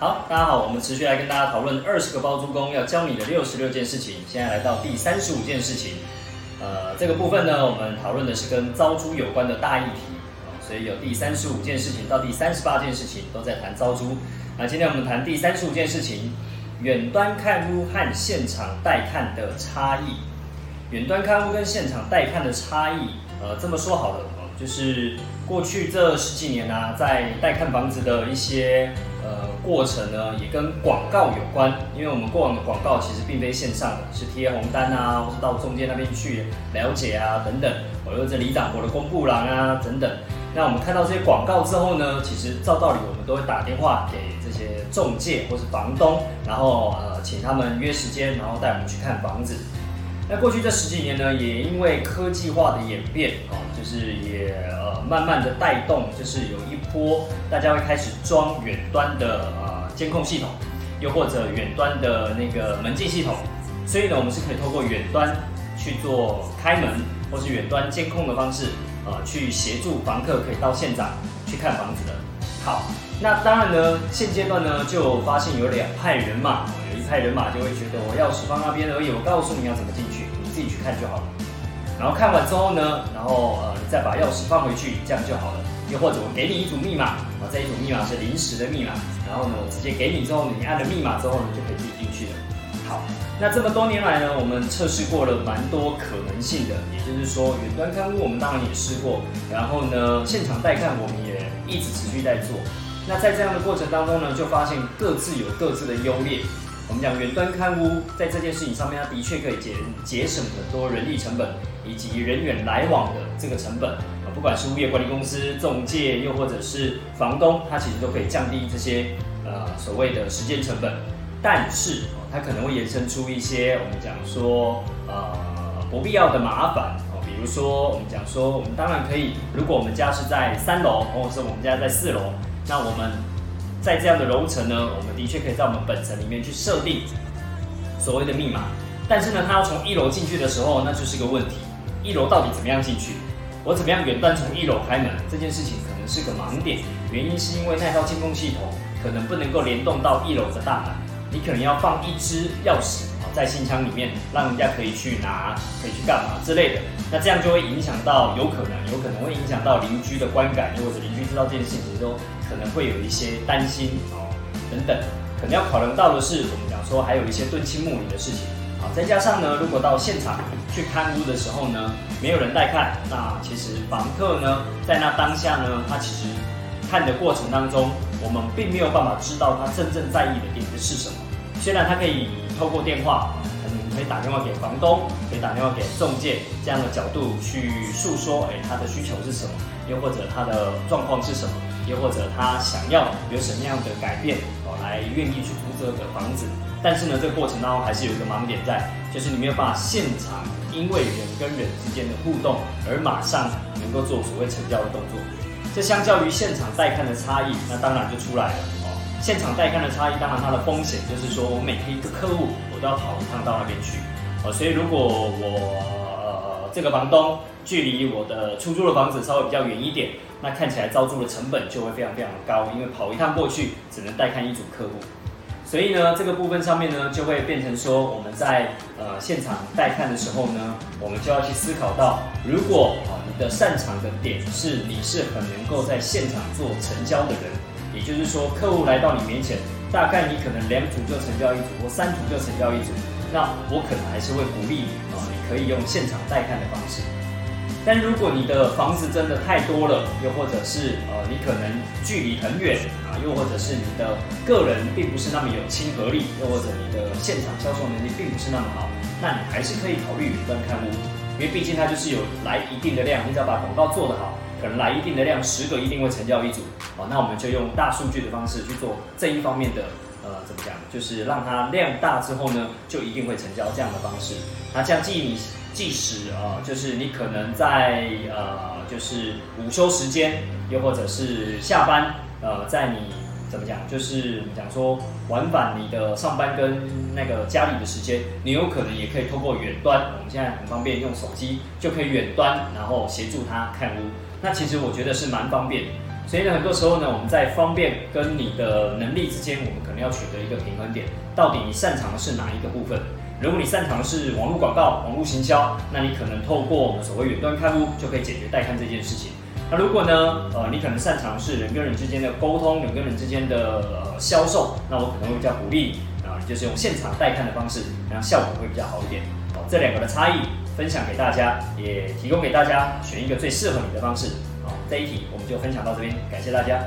好，大家好，我们持续来跟大家讨论二十个包租公要教你的六十六件事情。现在来到第三十五件事情，呃，这个部分呢，我们讨论的是跟招租有关的大议题，所以有第三十五件事情到第三十八件事情都在谈招租。那今天我们谈第三十五件事情，远端看屋和现场带看的差异。远端看屋跟现场带看的差异，呃，这么说好了，就是过去这十几年呢，在带看房子的一些。呃，过程呢也跟广告有关，因为我们过往的广告其实并非线上的，是贴红单啊，或是到中介那边去了解啊等等，或者这里长伯的公布栏啊等等。那我们看到这些广告之后呢，其实照道理我们都会打电话给这些中介或是房东，然后呃请他们约时间，然后带我们去看房子。那过去这十几年呢，也因为科技化的演变啊，就是也呃慢慢的带动，就是有一波大家会开始装远端的呃监控系统，又或者远端的那个门禁系统，所以呢，我们是可以透过远端去做开门或是远端监控的方式，呃，去协助房客可以到现场去看房子的。好，那当然呢，现阶段呢就发现有两派人马。有一派人马就会觉得我钥匙放那边而已，我告诉你要怎么进去，自己去看就好了。然后看完之后呢，然后呃再把钥匙放回去，这样就好了。又或者我给你一组密码，啊这一组密码是临时的密码，然后呢我直接给你之后，你按了密码之后呢就可以自己进去了。好，那这么多年来呢，我们测试过了蛮多可能性的，也就是说远端看屋我们当然也试过，然后呢现场带看我们也一直持续在做。那在这样的过程当中呢，就发现各自有各自的优劣。我们讲远端看屋，在这件事情上面，它的确可以节节省很多人力成本以及人员来往的这个成本啊，不管是物业管理公司、中介，又或者是房东，它其实都可以降低这些呃所谓的时间成本。但是，它可能会衍生出一些我们讲说呃不必要的麻烦哦，比如说我们讲说，我们当然可以，如果我们家是在三楼，或者是我们家在四楼，那我们。在这样的楼层呢，我们的确可以在我们本层里面去设定所谓的密码，但是呢，他要从一楼进去的时候，那就是个问题。一楼到底怎么样进去？我怎么样远端从一楼开门？这件事情可能是个盲点。原因是因为那套监控系统可能不能够联动到一楼的大门，你可能要放一支钥匙啊在信箱里面，让人家可以去拿，可以去干嘛之类的。那这样就会影响到，有可能，有可能会影响到邻居的观感，又或者邻居知道这件事情之后。可能会有一些担心哦，等等，可能要考量到的是，我们讲说还有一些敦亲睦邻的事情啊，再加上呢，如果到现场去看屋的时候呢，没有人带看，那其实房客呢，在那当下呢，他其实看的过程当中，我们并没有办法知道他真正在意的点是什么。虽然他可以透过电话，可能可以打电话给房东，可以打电话给中介这样的角度去诉说，哎，他的需求是什么，又或者他的状况是什么。又或者他想要有什么样的改变哦，来愿意去租这个房子，但是呢，这个过程当中还是有一个盲点在，就是你没有办法现场因为人跟人之间的互动而马上能够做所谓成交的动作。这相较于现场带看的差异，那当然就出来了哦。现场带看的差异，当然它的风险就是说我每一个客户我都要跑一趟到那边去哦，所以如果我呃这个房东距离我的出租的房子稍微比较远一点。那看起来招租的成本就会非常非常的高，因为跑一趟过去只能带看一组客户，所以呢，这个部分上面呢就会变成说，我们在呃现场带看的时候呢，我们就要去思考到，如果啊你的擅长的点是你是很能够在现场做成交的人，也就是说客户来到你面前，大概你可能两组就成交一组，或三组就成交一组，那我可能还是会鼓励你啊，你可以用现场带看的方式。但如果你的房子真的太多了，又或者是呃你可能距离很远啊，又或者是你的个人并不是那么有亲和力，又或者你的现场销售能力并不是那么好，那你还是可以考虑云端看屋，因为毕竟它就是有来一定的量，你只要把广告做得好，可能来一定的量，十个一定会成交一组，好，那我们就用大数据的方式去做这一方面的呃怎么讲，就是让它量大之后呢，就一定会成交这样的方式，那这样记忆你。即使啊，就是你可能在呃，就是午休时间，又或者是下班，呃，在你怎么讲，就是讲说往返你的上班跟那个家里的时间，你有可能也可以透过远端，我们现在很方便，用手机就可以远端，然后协助他看屋。那其实我觉得是蛮方便。所以呢，很多时候呢，我们在方便跟你的能力之间，我们可能要取得一个平衡点。到底你擅长的是哪一个部分？如果你擅长的是网络广告、网络行销，那你可能透过我们所谓远端看屋就可以解决代看这件事情。那如果呢，呃，你可能擅长是人跟人之间的沟通，人跟人之间的呃销售，那我可能会比较鼓励啊，就是用现场代看的方式，让效果会比较好一点。哦，这两个的差异分享给大家，也提供给大家选一个最适合你的方式。好，这一题我们就分享到这边，感谢大家。